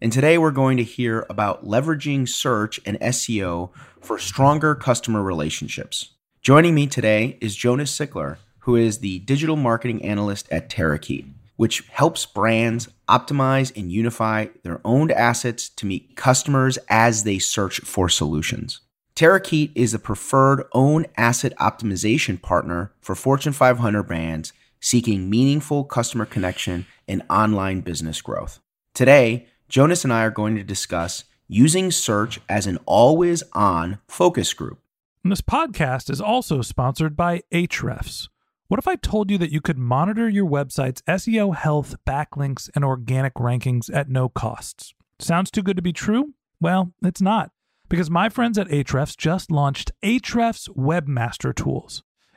and today we're going to hear about leveraging search and SEO for stronger customer relationships. Joining me today is Jonas Sickler, who is the digital marketing analyst at Terakeet, which helps brands optimize and unify their owned assets to meet customers as they search for solutions. Terakeet is the preferred own asset optimization partner for Fortune 500 brands seeking meaningful customer connection and online business growth. Today, Jonas and I are going to discuss using search as an always on focus group. And this podcast is also sponsored by Ahrefs. What if I told you that you could monitor your website's SEO health, backlinks, and organic rankings at no costs? Sounds too good to be true? Well, it's not, because my friends at Ahrefs just launched Ahrefs Webmaster Tools.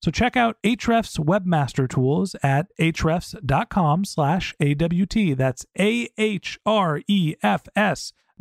So check out Ahrefs Webmaster Tools at ahrefs.com slash AWT. That's A-H-R-E-F-S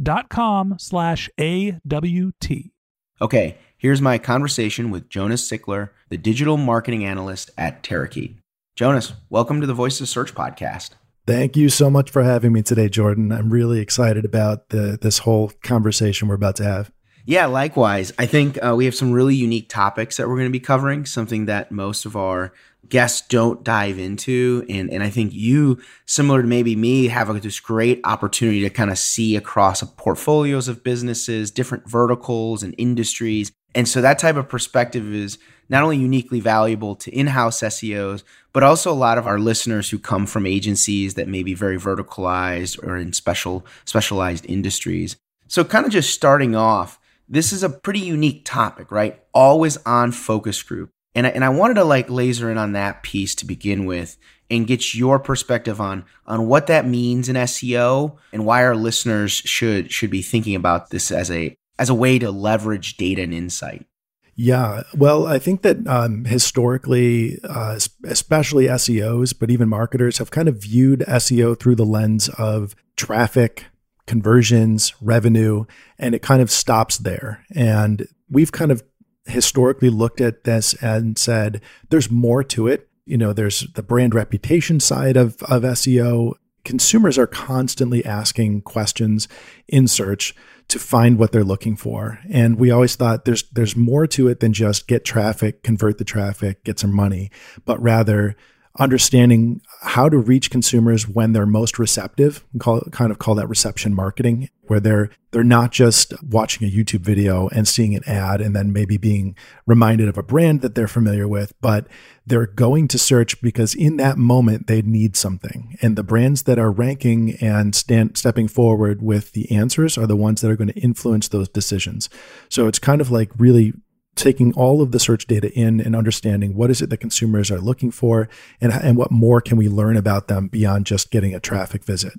dot com slash A-W-T. Okay, here's my conversation with Jonas Sickler, the digital marketing analyst at Terakeet. Jonas, welcome to the Voices of Search podcast. Thank you so much for having me today, Jordan. I'm really excited about the, this whole conversation we're about to have. Yeah, likewise. I think uh, we have some really unique topics that we're going to be covering, something that most of our guests don't dive into. And, and I think you, similar to maybe me, have a, this great opportunity to kind of see across portfolios of businesses, different verticals and industries. And so that type of perspective is not only uniquely valuable to in house SEOs, but also a lot of our listeners who come from agencies that may be very verticalized or in special specialized industries. So kind of just starting off, this is a pretty unique topic, right? Always on focus group. And I, and I wanted to like laser in on that piece to begin with and get your perspective on on what that means in SEO and why our listeners should should be thinking about this as a as a way to leverage data and insight. Yeah, well, I think that um, historically, uh, especially SEOs, but even marketers have kind of viewed SEO through the lens of traffic, conversions, revenue, and it kind of stops there. And we've kind of historically looked at this and said there's more to it. You know, there's the brand reputation side of, of SEO. Consumers are constantly asking questions in search to find what they're looking for. And we always thought there's there's more to it than just get traffic, convert the traffic, get some money, but rather understanding how to reach consumers when they're most receptive call kind of call that reception marketing where they're they're not just watching a YouTube video and seeing an ad and then maybe being reminded of a brand that they're familiar with but they're going to search because in that moment they need something. And the brands that are ranking and stand, stepping forward with the answers are the ones that are going to influence those decisions. So it's kind of like really taking all of the search data in and understanding what is it that consumers are looking for and, and what more can we learn about them beyond just getting a traffic visit.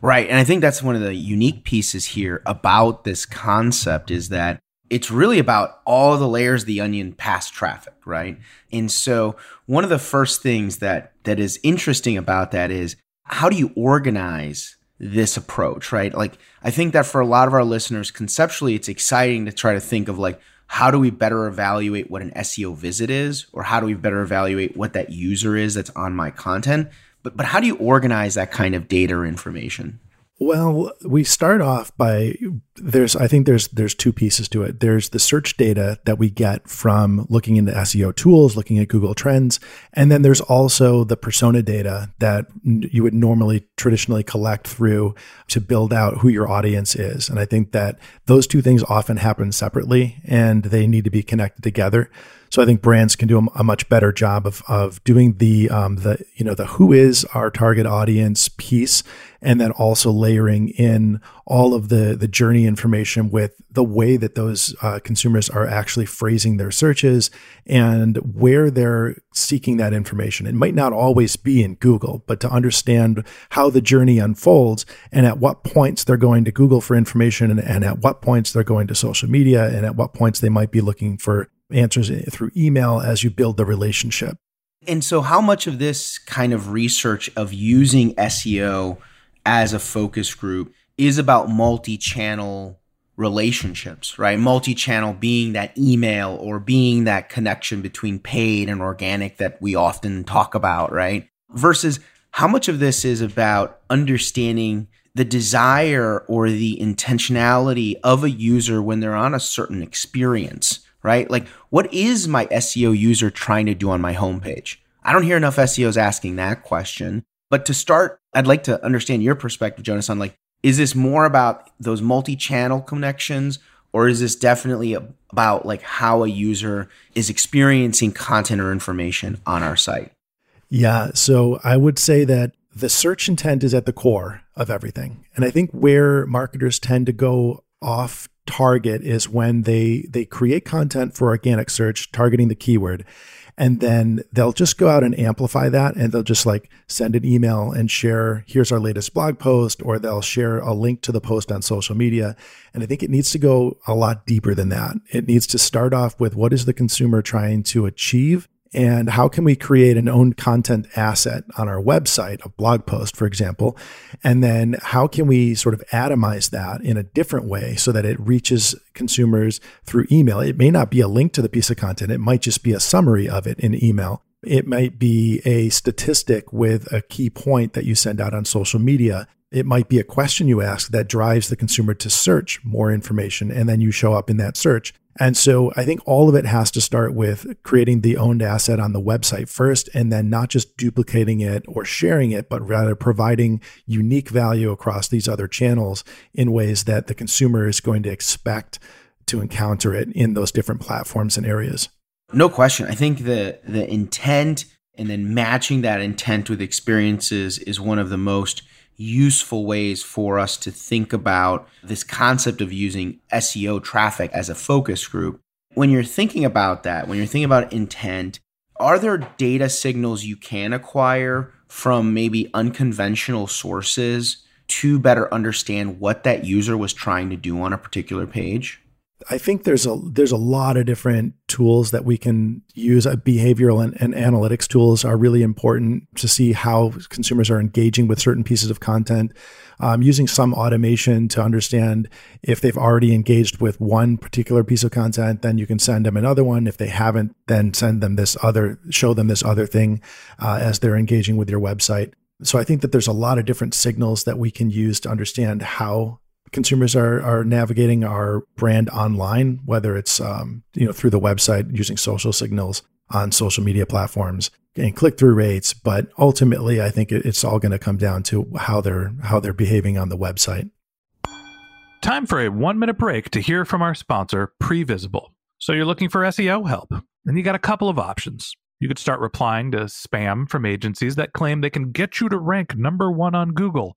Right. And I think that's one of the unique pieces here about this concept is that it's really about all the layers of the onion past traffic, right? And so one of the first things that that is interesting about that is how do you organize this approach, right? Like I think that for a lot of our listeners conceptually it's exciting to try to think of like how do we better evaluate what an SEO visit is, or how do we better evaluate what that user is that's on my content? But, but how do you organize that kind of data or information? Well, we start off by there's I think there's there's two pieces to it. There's the search data that we get from looking into SEO tools, looking at Google Trends, and then there's also the persona data that you would normally traditionally collect through to build out who your audience is. And I think that those two things often happen separately and they need to be connected together. So I think brands can do a, much better job of of doing the um, the you know the who is our target audience piece, and then also layering in all of the the journey information with the way that those uh, consumers are actually phrasing their searches and where they're seeking that information. It might not always be in Google, but to understand how the journey unfolds and at what points they're going to Google for information and, and at what points they're going to social media and at what points they might be looking for answers through email as you build the relationship. And so, how much of this kind of research of using SEO as a focus group is about multi channel relationships, right? Multi channel being that email or being that connection between paid and organic that we often talk about, right? Versus how much of this is about understanding the desire or the intentionality of a user when they're on a certain experience right? Like, what is my SEO user trying to do on my homepage? I don't hear enough SEOs asking that question. But to start, I'd like to understand your perspective, Jonas, on like, is this more about those multi-channel connections, or is this definitely about like how a user is experiencing content or information on our site? Yeah, so I would say that the search intent is at the core of everything. And I think where marketers tend to go off target is when they they create content for organic search targeting the keyword and then they'll just go out and amplify that and they'll just like send an email and share here's our latest blog post or they'll share a link to the post on social media and i think it needs to go a lot deeper than that. It needs to start off with what is the consumer trying to achieve and how can we create an owned content asset on our website, a blog post, for example? And then how can we sort of atomize that in a different way so that it reaches consumers through email? It may not be a link to the piece of content, it might just be a summary of it in email. It might be a statistic with a key point that you send out on social media. It might be a question you ask that drives the consumer to search more information, and then you show up in that search. And so I think all of it has to start with creating the owned asset on the website first, and then not just duplicating it or sharing it, but rather providing unique value across these other channels in ways that the consumer is going to expect to encounter it in those different platforms and areas. No question. I think the the intent and then matching that intent with experiences is one of the most useful ways for us to think about this concept of using SEO traffic as a focus group. When you're thinking about that, when you're thinking about intent, are there data signals you can acquire from maybe unconventional sources to better understand what that user was trying to do on a particular page? I think there's a there's a lot of different tools that we can use. Uh, behavioral and, and, analytics tools are really important to see how consumers are engaging with certain pieces of content. Um, using some automation to understand if they've already engaged with one particular piece of content, then you can send them another one. If they haven't, then send them this other, show them this other thing uh, as they're engaging with your website. So I think that there's a lot of different signals that we can use to understand how consumers are are navigating our brand online, whether it's um, you know through the website using social signals on social media platforms and click through rates. But ultimately, I think it's all going to come down to how they're how they're behaving on the website. Time for a one minute break to hear from our sponsor, Previsible. So you're looking for SEO help, and you got a couple of options. You could start replying to spam from agencies that claim they can get you to rank number one on Google.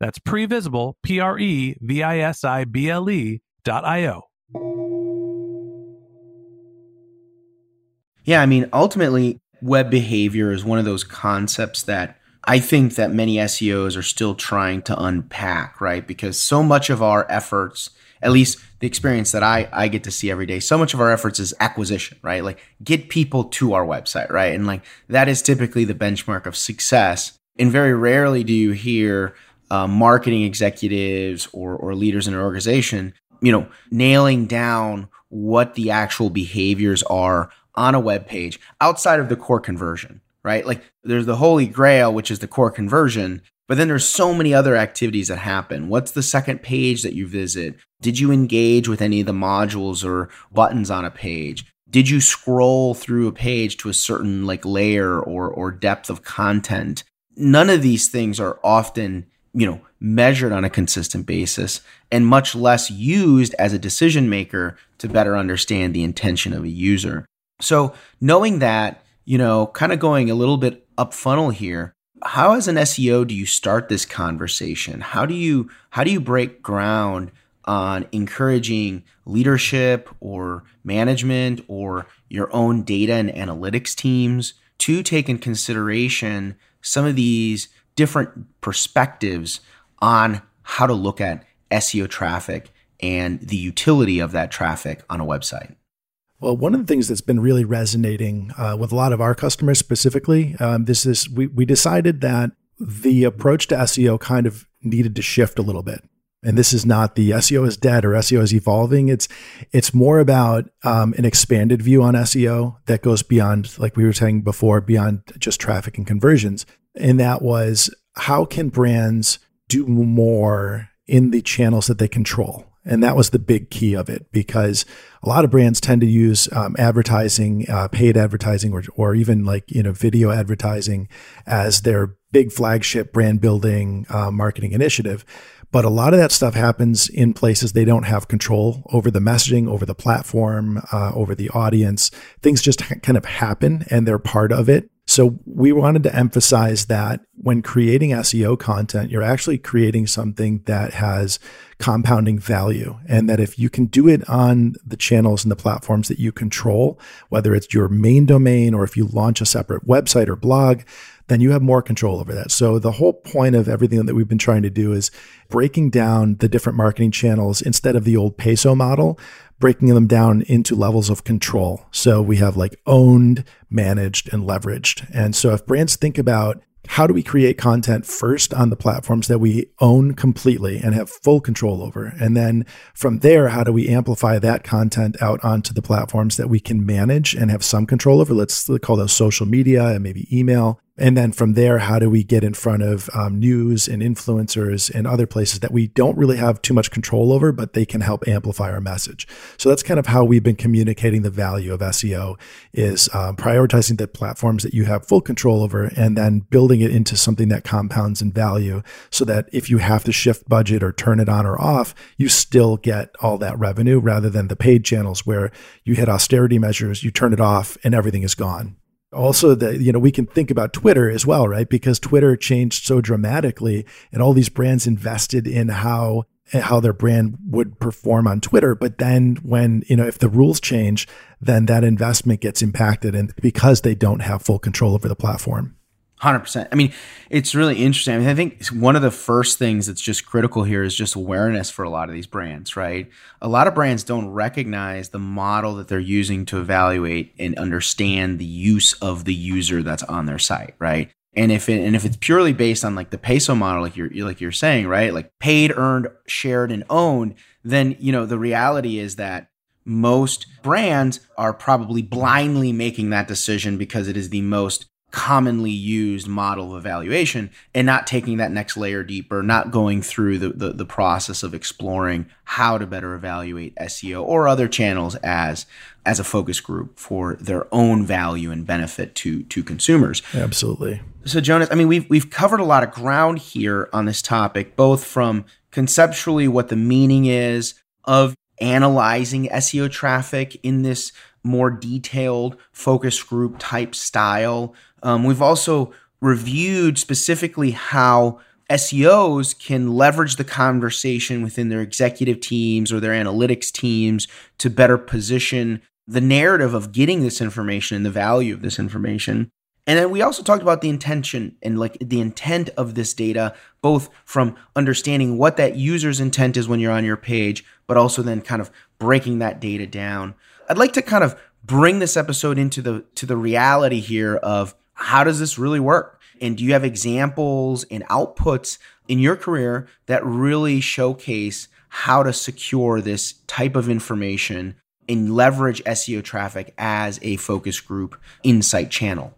that's previsible, P R E V I S I B L E dot I O. Yeah, I mean, ultimately, web behavior is one of those concepts that I think that many SEOs are still trying to unpack, right? Because so much of our efforts, at least the experience that I, I get to see every day, so much of our efforts is acquisition, right? Like get people to our website, right? And like that is typically the benchmark of success. And very rarely do you hear uh, marketing executives or, or leaders in an organization, you know, nailing down what the actual behaviors are on a web page outside of the core conversion, right? Like there's the holy grail, which is the core conversion, but then there's so many other activities that happen. What's the second page that you visit? Did you engage with any of the modules or buttons on a page? Did you scroll through a page to a certain like layer or or depth of content? None of these things are often you know, measured on a consistent basis and much less used as a decision maker to better understand the intention of a user. So, knowing that, you know, kind of going a little bit up funnel here, how as an SEO do you start this conversation? How do you how do you break ground on encouraging leadership or management or your own data and analytics teams to take in consideration some of these different perspectives on how to look at SEO traffic and the utility of that traffic on a website. Well, one of the things that's been really resonating uh, with a lot of our customers specifically, um, this is we, we decided that the approach to SEO kind of needed to shift a little bit. And this is not the SEO is dead or SEO is evolving. It's it's more about um, an expanded view on SEO that goes beyond, like we were saying before, beyond just traffic and conversions and that was how can brands do more in the channels that they control? And that was the big key of it because a lot of brands tend to use um, advertising, uh, paid advertising, or, or even like, you know, video advertising as their big flagship brand building uh, marketing initiative. But a lot of that stuff happens in places they don't have control over the messaging, over the platform, uh, over the audience. Things just ha- kind of happen and they're part of it. So we wanted to emphasize that when creating SEO content, you're actually creating something that has compounding value. And that if you can do it on the channels and the platforms that you control, whether it's your main domain or if you launch a separate website or blog, then you have more control over that. So the whole point of everything that we've been trying to do is breaking down the different marketing channels instead of the old peso model breaking them down into levels of control. So we have like owned, managed, and leveraged. And so if brands think about how do we create content first on the platforms that we own completely and have full control over? And then from there, how do we amplify that content out onto the platforms that we can manage and have some control over? Let's call those social media and maybe email. And then from there, how do we get in front of um, news and influencers and other places that we don't really have too much control over, but they can help amplify our message. So that's kind of how we've been communicating the value of SEO is um, prioritizing the platforms that you have full control over and then building it into something that compounds in value so that if you have to shift budget or turn it on or off, you still get all that revenue rather than the paid channels where you hit austerity measures, you turn it off and everything is gone also that you know we can think about twitter as well right? Because twitter changed so dramatically and all these brands invested in how eh, how their brand would perform on twitter. But then when you know if the rules change then that investment gets impacted and because they don't have full control over the platform Hundred percent. I mean, it's really interesting. I mean, I think one of the first things that's just critical here is just awareness for a lot of these brands, right? A lot of brands don't recognize the model that they're using to evaluate and understand the use of the user that's on their site, right? And if it, and if it's purely based on like the peso model, like you're like you're saying, right? Like paid, earned, shared, and owned, then you know the reality is that most brands are probably blindly making that decision because it is the most commonly used model of evaluation and not taking that next layer deeper, not going through the, the, the, process of exploring how to better evaluate SEO or other channels as as a focus group for their own value and benefit to to consumers. Absolutely. So Jonas, I mean we've we've covered a lot of ground here on this topic, both from conceptually what the meaning is of analyzing SEO traffic in this more detailed focus group type style um, we've also reviewed specifically how SEOs can leverage the conversation within their executive teams or their analytics teams to better position the narrative of getting this information and the value of this information. And then we also talked about the intention and like the intent of this data, both from understanding what that user's intent is when you're on your page, but also then kind of breaking that data down. I'd like to kind of bring this episode into the to the reality here of how does this really work? And do you have examples and outputs in your career that really showcase how to secure this type of information and leverage SEO traffic as a focus group insight channel?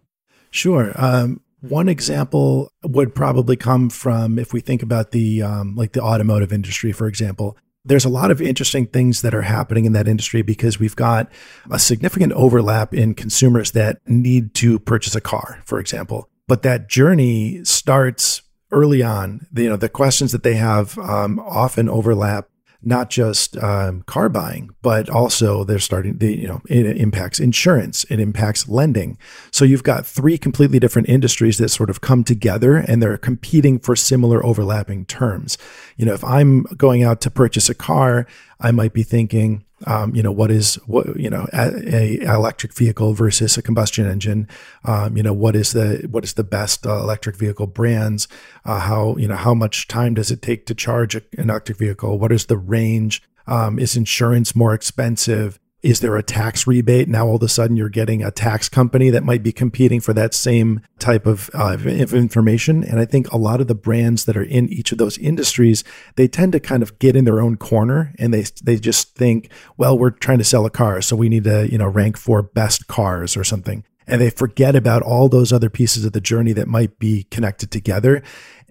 Sure. Um, one example would probably come from if we think about the um, like the automotive industry, for example there's a lot of interesting things that are happening in that industry because we've got a significant overlap in consumers that need to purchase a car, for example. But that journey starts early on. You know, the questions that they have um, often overlap not just um, car buying, but also they're starting, the, you know, it impacts insurance, it impacts lending. So you've got three completely different industries that sort of come together and they're competing for similar overlapping terms. You know, if I'm going out to purchase a car, I might be thinking, um, you know, what is what you know a, a, electric vehicle versus a combustion engine? Um, you know, what is the what is the best uh, electric vehicle brands? Uh, how you know how much time does it take to charge an electric vehicle? What is the range? Um, is insurance more expensive? Is there a tax rebate? Now all of a sudden you're getting a tax company that might be competing for that same type of, uh, information. And I think a lot of the brands that are in each of those industries, they tend to kind of get in their own corner and they, they just think, well, we're trying to sell a car. So we need to, you know, rank for best cars or something. And they forget about all those other pieces of the journey that might be connected together.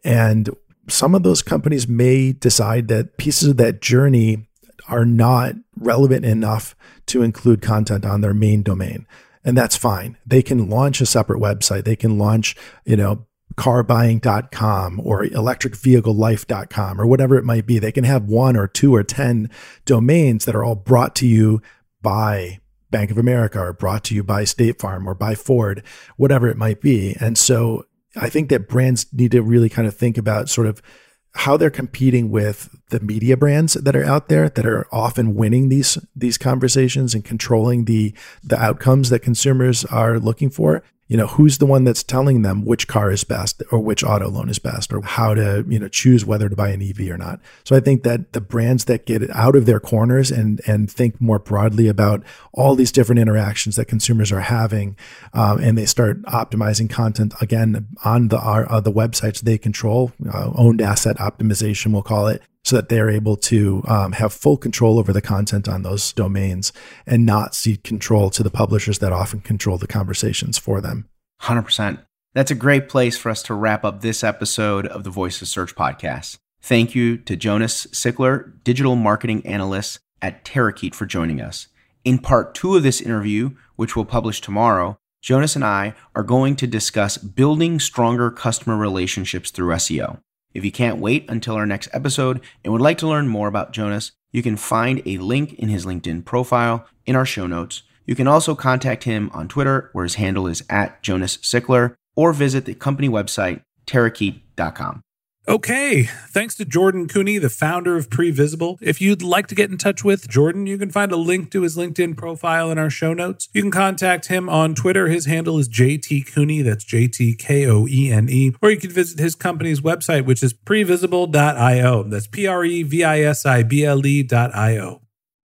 And some of those companies may decide that pieces of that journey are not relevant enough to include content on their main domain. And that's fine. They can launch a separate website. They can launch, you know, carbuying.com or electricvehiclelife.com or whatever it might be. They can have one or two or 10 domains that are all brought to you by Bank of America or brought to you by State Farm or by Ford, whatever it might be. And so I think that brands need to really kind of think about sort of how they're competing with the media brands that are out there that are often winning these these conversations and controlling the the outcomes that consumers are looking for you know who's the one that's telling them which car is best or which auto loan is best or how to you know choose whether to buy an EV or not. So i think that the brands that get out of their corners and and think more broadly about all these different interactions that consumers are having um, and they start optimizing content again on the uh, the websites they control uh, owned asset optimization we'll call it so that they're able to um, have full control over the content on those domains and not cede control to the publishers that often control the conversations for them. 100%. That's a great place for us to wrap up this episode of the Voices Search podcast. Thank you to Jonas Sickler, digital marketing analyst at Terakeet, for joining us. In part two of this interview, which we'll publish tomorrow, Jonas and I are going to discuss building stronger customer relationships through SEO. If you can't wait until our next episode and would like to learn more about Jonas, you can find a link in his LinkedIn profile in our show notes. You can also contact him on Twitter, where his handle is at Jonas Sickler, or visit the company website, terakeet.com. Okay, thanks to Jordan Koene, the founder of Previsible. If you'd like to get in touch with Jordan, you can find a link to his LinkedIn profile in our show notes. You can contact him on Twitter. His handle is JT Koene, that's J T K O E N E. Or you can visit his company's website, which is previsible.io. That's P R E V I S I B L E.io.